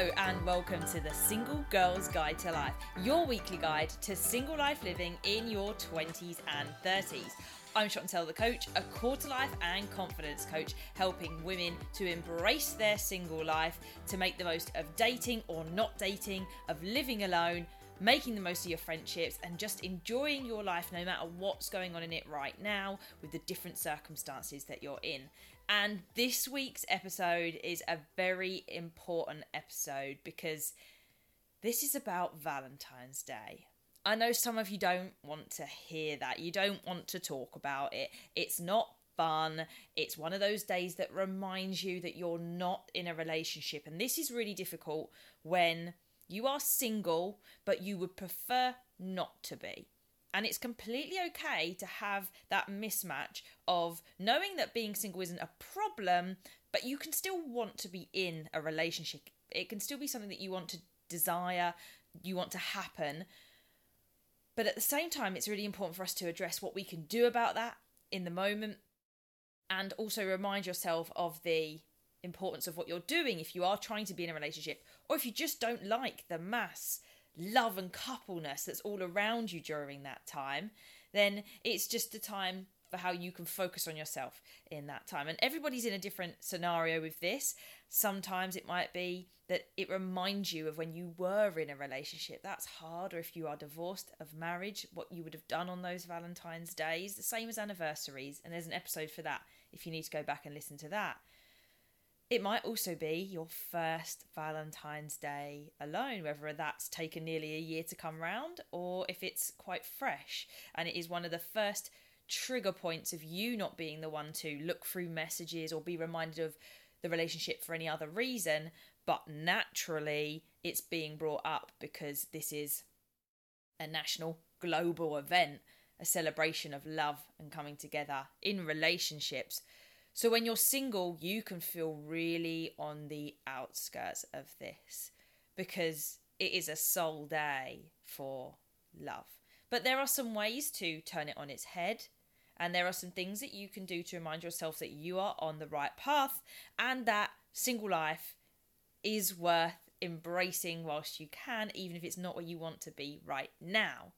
Hello, and welcome to the Single Girl's Guide to Life, your weekly guide to single life living in your 20s and 30s. I'm Chantelle the coach, a quarter life and confidence coach, helping women to embrace their single life, to make the most of dating or not dating, of living alone, making the most of your friendships, and just enjoying your life no matter what's going on in it right now with the different circumstances that you're in. And this week's episode is a very important episode because this is about Valentine's Day. I know some of you don't want to hear that. You don't want to talk about it. It's not fun. It's one of those days that reminds you that you're not in a relationship. And this is really difficult when you are single, but you would prefer not to be. And it's completely okay to have that mismatch of knowing that being single isn't a problem, but you can still want to be in a relationship. It can still be something that you want to desire, you want to happen. But at the same time, it's really important for us to address what we can do about that in the moment and also remind yourself of the importance of what you're doing if you are trying to be in a relationship or if you just don't like the mass love and coupleness that's all around you during that time, then it's just a time for how you can focus on yourself in that time. And everybody's in a different scenario with this. Sometimes it might be that it reminds you of when you were in a relationship. That's hard, or if you are divorced of marriage, what you would have done on those Valentine's days, the same as anniversaries. And there's an episode for that if you need to go back and listen to that. It might also be your first Valentine's Day alone, whether that's taken nearly a year to come round or if it's quite fresh. And it is one of the first trigger points of you not being the one to look through messages or be reminded of the relationship for any other reason, but naturally it's being brought up because this is a national global event, a celebration of love and coming together in relationships so when you're single, you can feel really on the outskirts of this because it is a sole day for love. But there are some ways to turn it on its head. And there are some things that you can do to remind yourself that you are on the right path and that single life is worth embracing whilst you can, even if it's not where you want to be right now.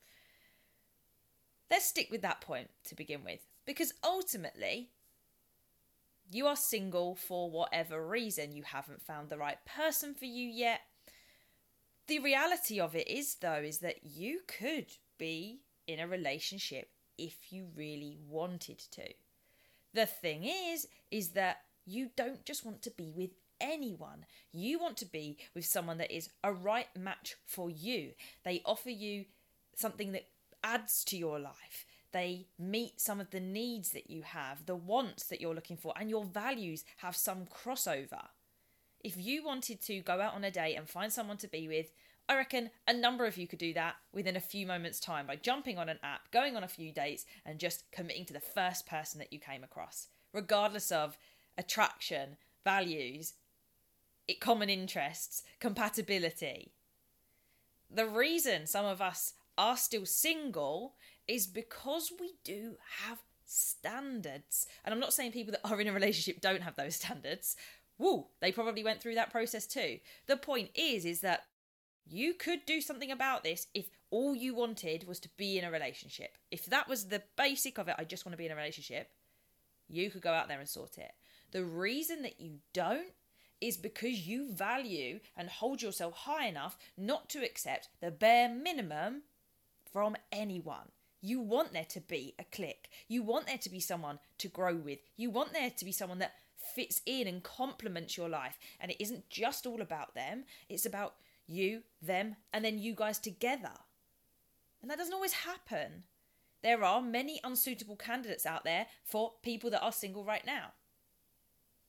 Let's stick with that point to begin with, because ultimately, you are single for whatever reason. You haven't found the right person for you yet. The reality of it is, though, is that you could be in a relationship if you really wanted to. The thing is, is that you don't just want to be with anyone. You want to be with someone that is a right match for you. They offer you something that adds to your life they meet some of the needs that you have, the wants that you're looking for, and your values have some crossover. If you wanted to go out on a date and find someone to be with, I reckon a number of you could do that within a few moments' time by jumping on an app, going on a few dates, and just committing to the first person that you came across, regardless of attraction, values, common interests, compatibility. The reason some of us are still single is because we do have standards. And I'm not saying people that are in a relationship don't have those standards. Woo, they probably went through that process too. The point is is that you could do something about this if all you wanted was to be in a relationship. If that was the basic of it, I just want to be in a relationship, you could go out there and sort it. The reason that you don't is because you value and hold yourself high enough not to accept the bare minimum from anyone. You want there to be a click. You want there to be someone to grow with. You want there to be someone that fits in and complements your life. And it isn't just all about them, it's about you, them, and then you guys together. And that doesn't always happen. There are many unsuitable candidates out there for people that are single right now.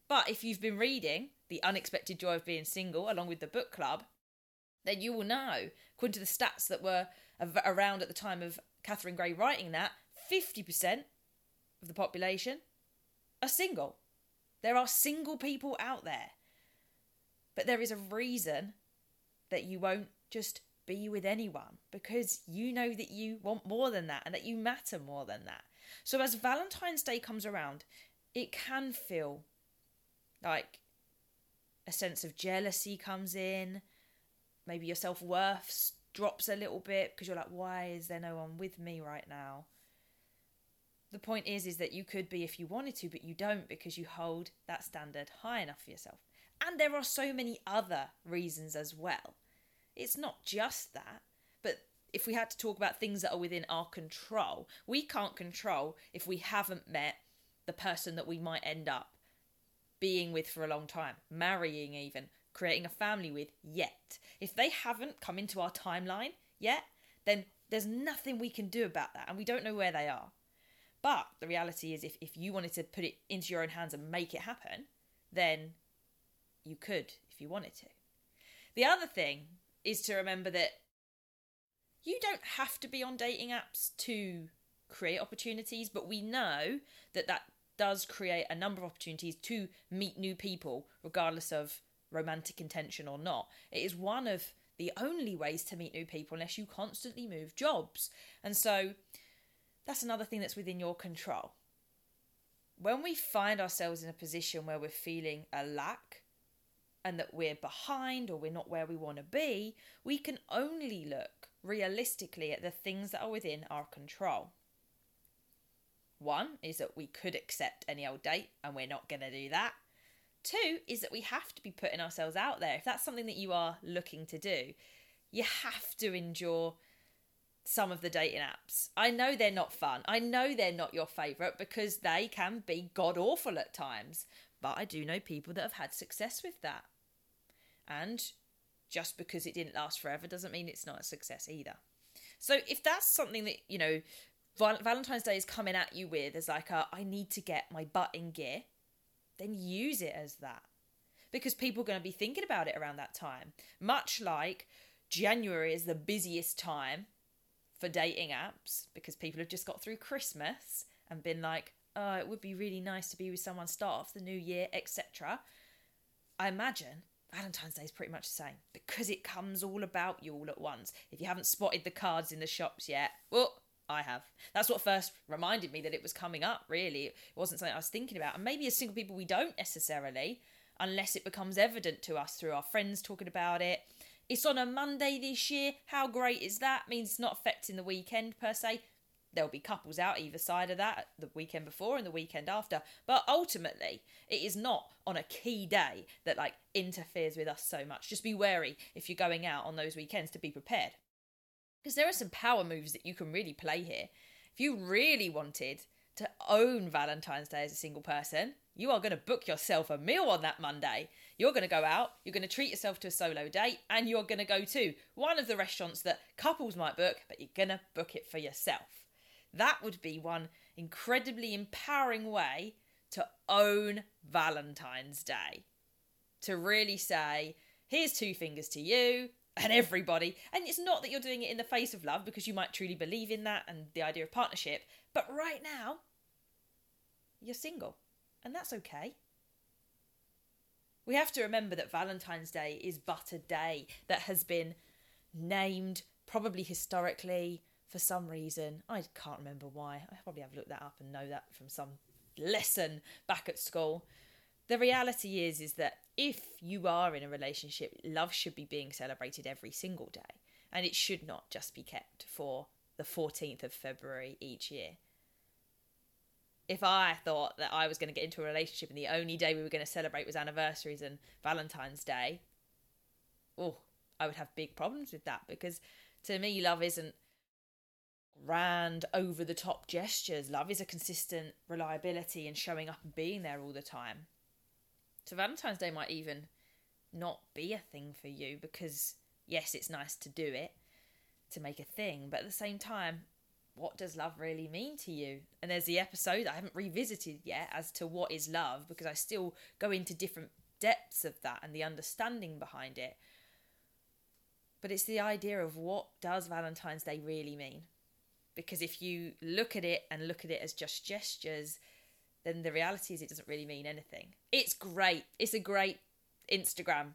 But if you've been reading The Unexpected Joy of Being Single along with the book club, then you will know, according to the stats that were around at the time of Catherine Gray writing that, 50% of the population are single. There are single people out there. But there is a reason that you won't just be with anyone because you know that you want more than that and that you matter more than that. So as Valentine's Day comes around, it can feel like a sense of jealousy comes in, maybe your self worth drops a little bit because you're like, why is there no one with me right now? The point is, is that you could be if you wanted to, but you don't because you hold that standard high enough for yourself. And there are so many other reasons as well. It's not just that, but if we had to talk about things that are within our control, we can't control if we haven't met the person that we might end up being with for a long time, marrying even, creating a family with yet. If they haven't come into our timeline yet, then there's nothing we can do about that and we don't know where they are. But the reality is, if, if you wanted to put it into your own hands and make it happen, then you could if you wanted to. The other thing is to remember that you don't have to be on dating apps to create opportunities, but we know that that does create a number of opportunities to meet new people, regardless of romantic intention or not. It is one of the only ways to meet new people unless you constantly move jobs. And so that's another thing that's within your control. When we find ourselves in a position where we're feeling a lack and that we're behind or we're not where we want to be, we can only look realistically at the things that are within our control. One is that we could accept any old date and we're not going to do that. Two is that we have to be putting ourselves out there. If that's something that you are looking to do, you have to endure some of the dating apps. I know they're not fun. I know they're not your favourite because they can be god awful at times. But I do know people that have had success with that. And just because it didn't last forever doesn't mean it's not a success either. So if that's something that, you know, Valentine's Day is coming at you with as like a I need to get my butt in gear, then use it as that. Because people are going to be thinking about it around that time. Much like January is the busiest time for dating apps because people have just got through Christmas and been like, oh, it would be really nice to be with someone, start off the new year, etc. I imagine Valentine's Day is pretty much the same because it comes all about you all at once. If you haven't spotted the cards in the shops yet, well, I have. That's what first reminded me that it was coming up, really. It wasn't something I was thinking about. And maybe as single people, we don't necessarily, unless it becomes evident to us through our friends talking about it. It's on a Monday this year. How great is that? Means it's not affecting the weekend per se. There'll be couples out either side of that the weekend before and the weekend after. But ultimately, it is not on a key day that like interferes with us so much. Just be wary if you're going out on those weekends to be prepared. Because there are some power moves that you can really play here. If you really wanted to own Valentine's Day as a single person, you are going to book yourself a meal on that Monday. You're going to go out, you're going to treat yourself to a solo date, and you're going to go to one of the restaurants that couples might book, but you're going to book it for yourself. That would be one incredibly empowering way to own Valentine's Day. To really say, here's two fingers to you, and everybody. And it's not that you're doing it in the face of love because you might truly believe in that and the idea of partnership, but right now, you're single, and that's okay. We have to remember that Valentine's Day is but a day that has been named, probably historically, for some reason. I can't remember why. I probably have looked that up and know that from some lesson back at school the reality is is that if you are in a relationship, love should be being celebrated every single day, and it should not just be kept for the 14th of February each year. If I thought that I was going to get into a relationship and the only day we were going to celebrate was anniversaries and Valentine's Day, oh, I would have big problems with that because to me, love isn't grand, over the top gestures. Love is a consistent reliability and showing up and being there all the time. So Valentine's Day might even not be a thing for you because yes, it's nice to do it to make a thing, but at the same time, what does love really mean to you? And there's the episode I haven't revisited yet as to what is love because I still go into different depths of that and the understanding behind it. But it's the idea of what does Valentine's Day really mean? Because if you look at it and look at it as just gestures, then the reality is it doesn't really mean anything. It's great. It's a great Instagram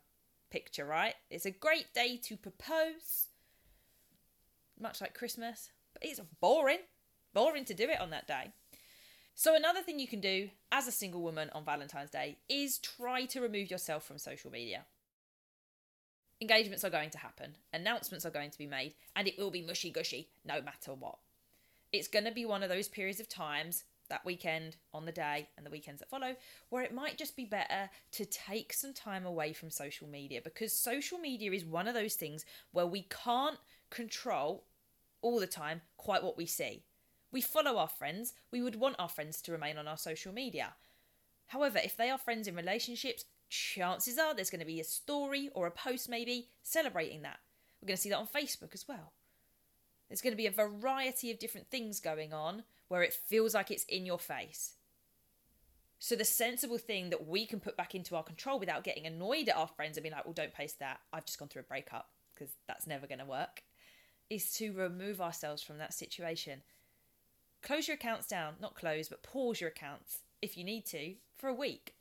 picture, right? It's a great day to propose, much like Christmas, but it's boring. Boring to do it on that day. So, another thing you can do as a single woman on Valentine's Day is try to remove yourself from social media. Engagements are going to happen, announcements are going to be made, and it will be mushy gushy no matter what. It's going to be one of those periods of times, that weekend, on the day, and the weekends that follow, where it might just be better to take some time away from social media because social media is one of those things where we can't control all the time quite what we see. We follow our friends, we would want our friends to remain on our social media. However, if they are friends in relationships, chances are there's going to be a story or a post maybe celebrating that. We're going to see that on Facebook as well. There's going to be a variety of different things going on where it feels like it's in your face. So, the sensible thing that we can put back into our control without getting annoyed at our friends and being like, well, don't post that. I've just gone through a breakup because that's never going to work, is to remove ourselves from that situation Close your accounts down, not close, but pause your accounts if you need to for a week.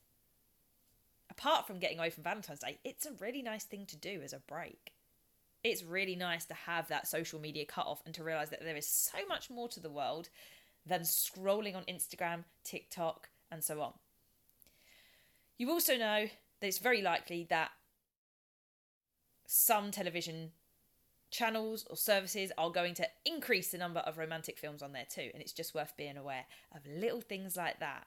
Apart from getting away from Valentine's Day, it's a really nice thing to do as a break. It's really nice to have that social media cut off and to realize that there is so much more to the world than scrolling on Instagram, TikTok, and so on. You also know that it's very likely that some television channels or services are going to increase the number of romantic films on there too. And it's just worth being aware of little things like that.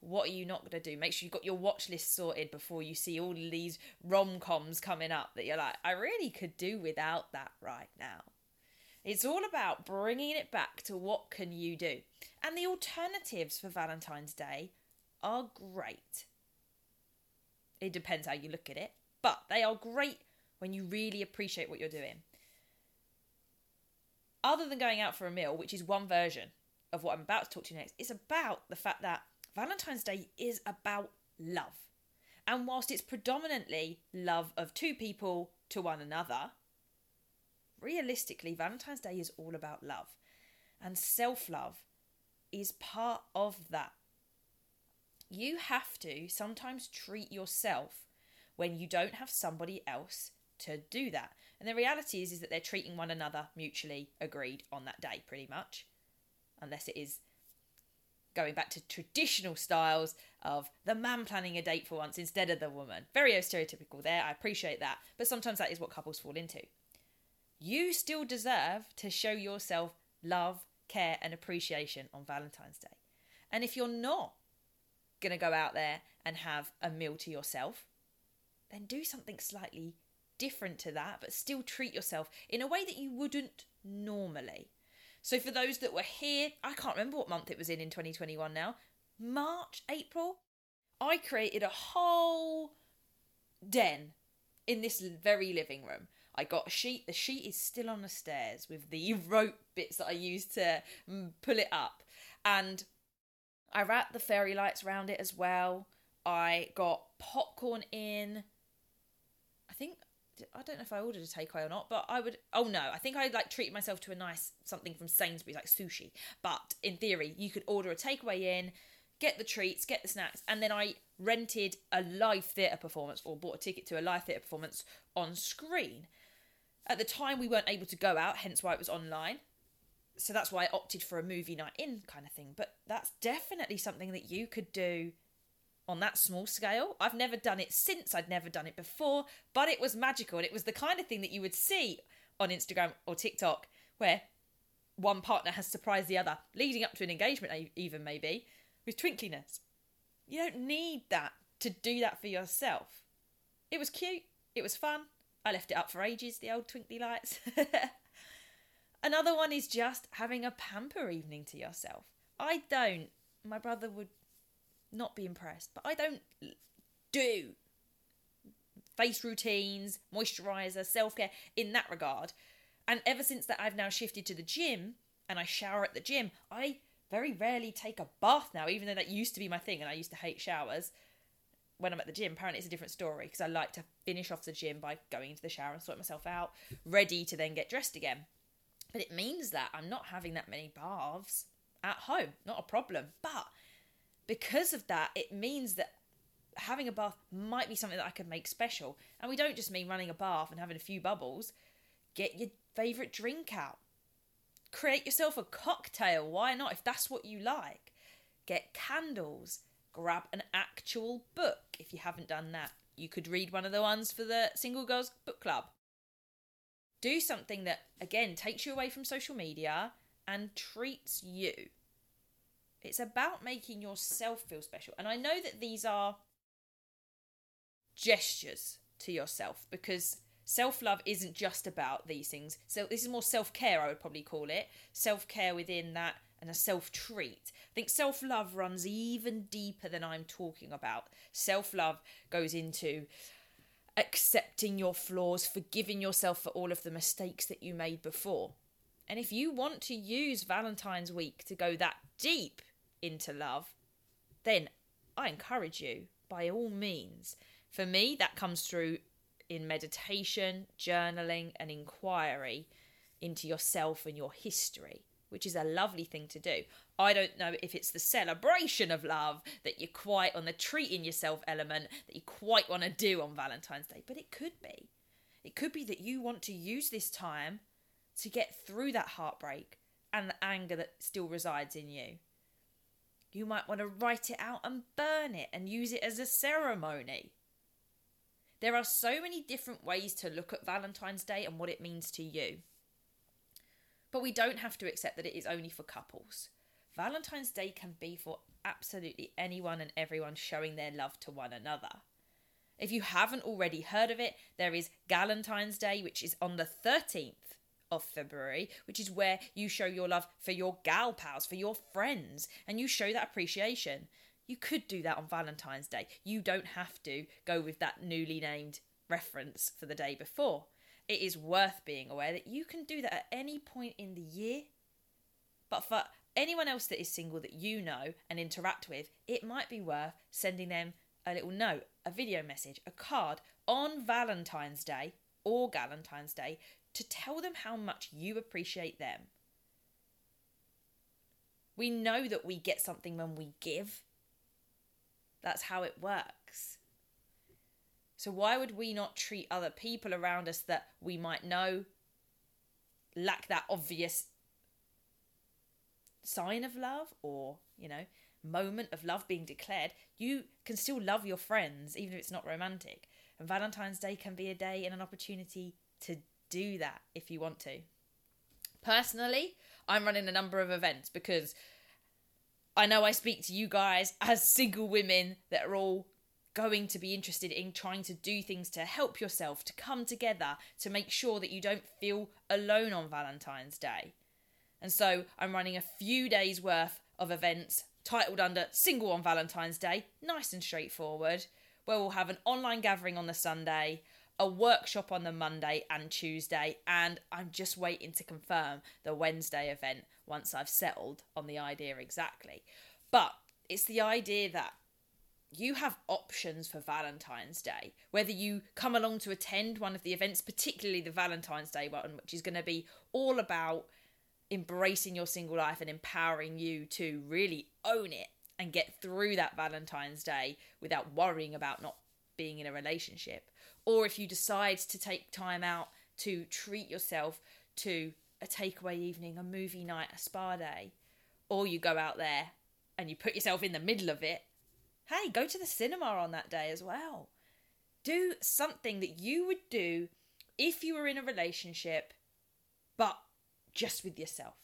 What are you not going to do? Make sure you've got your watch list sorted before you see all these rom coms coming up that you're like, I really could do without that right now. It's all about bringing it back to what can you do. And the alternatives for Valentine's Day are great. It depends how you look at it, but they are great when you really appreciate what you're doing other than going out for a meal, which is one version of what I'm about to talk to you next, it's about the fact that Valentine's Day is about love. And whilst it's predominantly love of two people to one another, realistically, Valentine's Day is all about love. And self love is part of that. You have to sometimes treat yourself when you don't have somebody else to do that. And the reality is, is that they're treating one another mutually agreed on that day, pretty much, unless it is going back to traditional styles of the man planning a date for once instead of the woman. Very stereotypical there. I appreciate that, but sometimes that is what couples fall into. You still deserve to show yourself love, care, and appreciation on Valentine's Day. And if you're not going to go out there and have a meal to yourself, then do something slightly different to that, but still treat yourself in a way that you wouldn't normally. So, for those that were here, I can't remember what month it was in in 2021 now, March, April, I created a whole den in this very living room. I got a sheet. The sheet is still on the stairs with the rope bits that I used to mm, pull it up. And I wrapped the fairy lights around it as well. I got popcorn in. I think I don't know if I ordered a takeaway or not, but I would. Oh no, I think I'd like treat myself to a nice something from Sainsbury's, like sushi. But in theory, you could order a takeaway in, get the treats, get the snacks, and then I rented a live theatre performance or bought a ticket to a live theatre performance on screen. At the time, we weren't able to go out, hence why it was online. So that's why I opted for a movie night in kind of thing. But that's definitely something that you could do on that small scale. I've never done it since, I'd never done it before, but it was magical. And it was the kind of thing that you would see on Instagram or TikTok where one partner has surprised the other, leading up to an engagement, even maybe, with twinkliness. You don't need that to do that for yourself. It was cute, it was fun. I left it up for ages, the old twinkly lights. Another one is just having a pamper evening to yourself. I don't. My brother would not be impressed. But I don't do face routines, moisturizer, self care in that regard. And ever since that, I've now shifted to the gym and I shower at the gym. I very rarely take a bath now, even though that used to be my thing and I used to hate showers. When I'm at the gym, apparently it's a different story because I like to finish off the gym by going into the shower and sort myself out, ready to then get dressed again. But it means that I'm not having that many baths at home, not a problem. But because of that, it means that having a bath might be something that I could make special. And we don't just mean running a bath and having a few bubbles. Get your favourite drink out. Create yourself a cocktail. Why not? If that's what you like. get candles, grab an actual book if you haven't done that. You could read one of the ones for the Single Girls Book Club. Do something that, again, takes you away from social media and treats you. It's about making yourself feel special. And I know that these are gestures to yourself because self love isn't just about these things. So, this is more self care, I would probably call it. Self care within that and a self treat. I think self love runs even deeper than I'm talking about. Self love goes into accepting your flaws, forgiving yourself for all of the mistakes that you made before. And if you want to use Valentine's week to go that deep into love, then I encourage you, by all means. For me, that comes through in meditation, journaling, and inquiry into yourself and your history, which is a lovely thing to do. I don't know if it's the celebration of love that you're quite on the treating yourself element that you quite want to do on Valentine's Day, but it could be. It could be that you want to use this time to get through that heartbreak and the anger that still resides in you. You might want to write it out and burn it and use it as a ceremony. There are so many different ways to look at Valentine's Day and what it means to you. But we don't have to accept that it is only for couples. Valentine's Day can be for absolutely anyone and everyone showing their love to one another. If you haven't already heard of it, there is Galentine's Day, which is on the 13th of February, which is where you show your love for your gal pals, for your friends, and you show that appreciation. You could do that on Valentine's Day. You don't have to go with that newly named reference for the day before. It is worth being aware that you can do that at any point in the year. But for anyone else that is single that you know and interact with, it might be worth sending them a little note, a video message, a card on Valentine's Day or Galentine's Day to tell them how much you appreciate them. We know that we get something when we give. That's how it works. So, why would we not treat other people around us that we might know lack that obvious sign of love or, you know, moment of love being declared? You can still love your friends, even if it's not romantic. And Valentine's Day can be a day and an opportunity to do that if you want to. Personally, I'm running a number of events because I know I speak to you guys as single women that are all going to be interested in trying to do things to help yourself, to come together, to make sure that you don't feel alone on Valentine's Day. And so I'm running a few days worth of events titled under Single on Valentine's Day, nice and straightforward, where we'll have an online gathering on the Sunday, a workshop on the Monday and Tuesday, and I'm just waiting to confirm the Wednesday event once I've settled on the idea exactly. But it's the idea that you have options for Valentine's Day. Whether you come along to attend one of the events, particularly the Valentine's Day one, which is going to be all about embracing your single life and empowering you to really own it and get through that Valentine's Day without worrying about not being in a relationship or if you decide to take time out to treat yourself to a takeaway evening, a movie night, a spa day, or you go out there and you put yourself in the middle of it, hey, go to the cinema on that day as well. Do something that you would do if you were in a relationship, but just with yourself.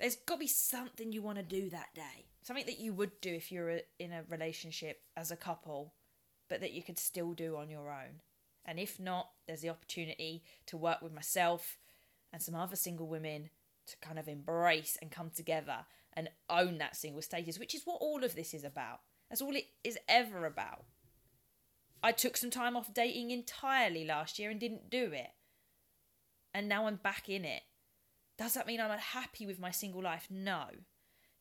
There's got to be something you want to do that day. Something that you would do if you were in a relationship as a couple but that you could still do on your own. And if not, there's the opportunity to work with myself and some other single women to kind of embrace and come together and own that single status, which is what all of this is about. That's all it is ever about. I took some time off dating entirely last year and didn't do it. And now I'm back in it. Does that mean I'm unhappy with my single life? No.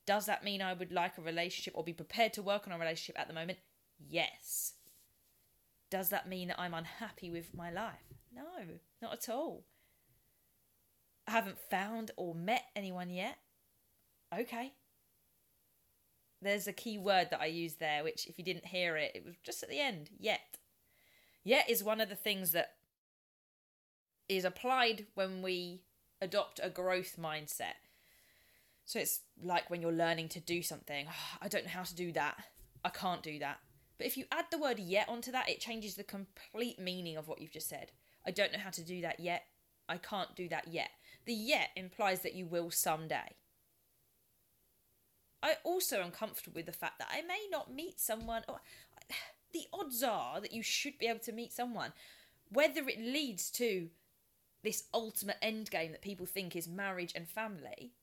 Does that mean I would like a relationship or be prepared to work on a relationship at the moment? Yes. Does that mean that I'm unhappy with my life? No, not at all. I haven't found or met anyone yet. Okay. There's a key word that I used there, which, if you didn't hear it, it was just at the end yet. Yet is one of the things that is applied when we adopt a growth mindset. So it's like when you're learning to do something, "Oh, I don't know how to do that. I can't do that. But if you add the word yet onto that, it changes the complete meaning of what you've just said. I don't know how to do that yet. I can't do that yet. The yet implies that you will someday. I also am comfortable with the fact that I may not meet someone. Or, the odds are that you should be able to meet someone. Whether it leads to this ultimate end game that people think is marriage and family,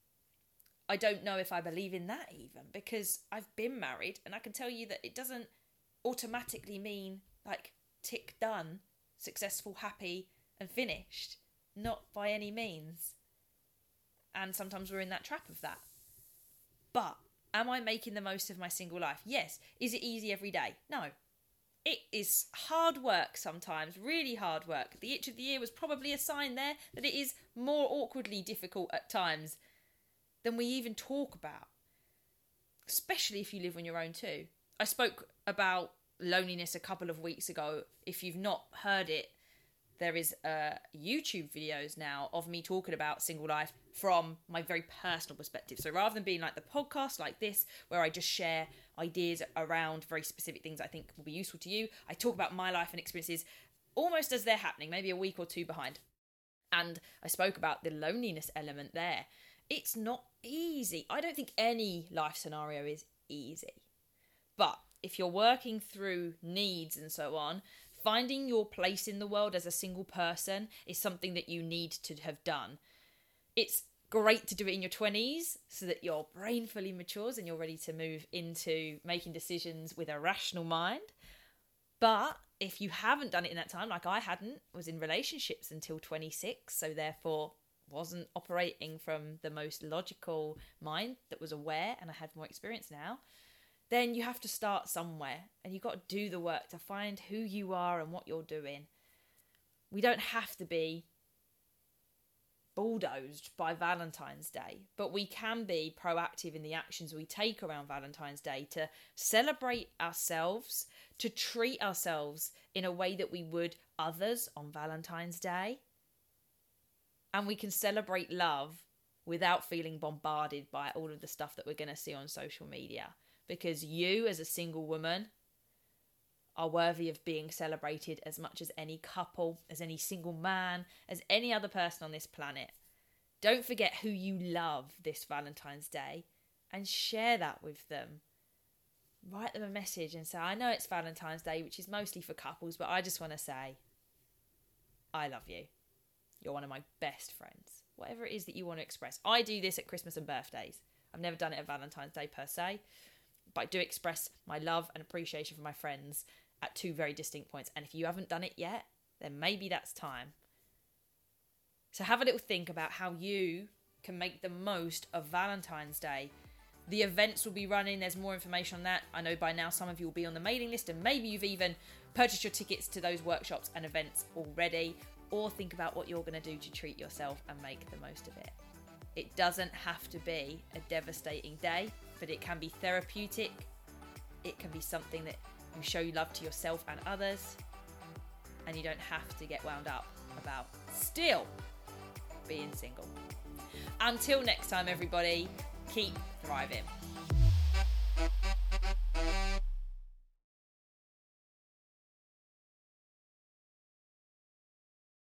I don't know if I believe in that even because I've been married and I can tell you that it doesn't automatically mean like tick done, successful, happy, and finished. Not by any means. And sometimes we're in that trap of that. But am I making the most of my single life? Yes. Is it easy every day? No. It is hard work sometimes, really hard work. The itch of the ear was probably a sign there that it is more awkwardly difficult at times than we even talk about, especially if you live on your own too. I spoke about loneliness a couple of weeks ago. If you've not heard it, there is uh, YouTube videos now of me talking about single life from my very personal perspective. So rather than being like the podcast like this, where I just share ideas around very specific things I think will be useful to you, I talk about my life and experiences almost as they're happening, maybe a week or two behind. And I spoke about the loneliness element there. It's not easy. I don't think any life scenario is easy. But if you're working through needs and so on, finding your place in the world as a single person is something that you need to have done. It's great to do it in your 20s so that your brain fully matures and you're ready to move into making decisions with a rational mind. But if you haven't done it in that time, like I hadn't, was in relationships until 26, so therefore wasn't operating from the most logical mind that was aware and I had more experience now, then you have to start somewhere and you've got to do the work to find who you are and what you're doing. We don't have to be bulldozed by Valentine's Day, but we can be proactive in the actions we take around Valentine's Day to celebrate ourselves, to treat ourselves in a way that we would others on Valentine's Day and we can celebrate love without feeling bombarded by all of the stuff that we're going to see on social media. Because you, as a single woman, are worthy of being celebrated as much as any couple, as any single man, as any other person on this planet. Don't forget who you love this Valentine's Day and share that with them. Write them a message and say, I know it's Valentine's Day, which is mostly for couples, but I just want to say, I love you. You're one of my best friends. Whatever it is that you want to express. I do this at Christmas and birthdays. I've never done it at Valentine's Day per se, but I do express my love and appreciation for my friends at two very distinct points. And if you haven't done it yet, then maybe that's time. So have a little think about how you can make the most of Valentine's Day. The events will be running, there's more information on that. I know by now some of you will be on the mailing list, and maybe you've even purchased your tickets to those workshops and events already or think about what you're going to do to treat yourself and make the most of it. It doesn't have to be a devastating day, but it can be therapeutic. It can be something that you show love to yourself and others, and you don't have to get wound up about still being single. Until next time, everybody, keep thriving.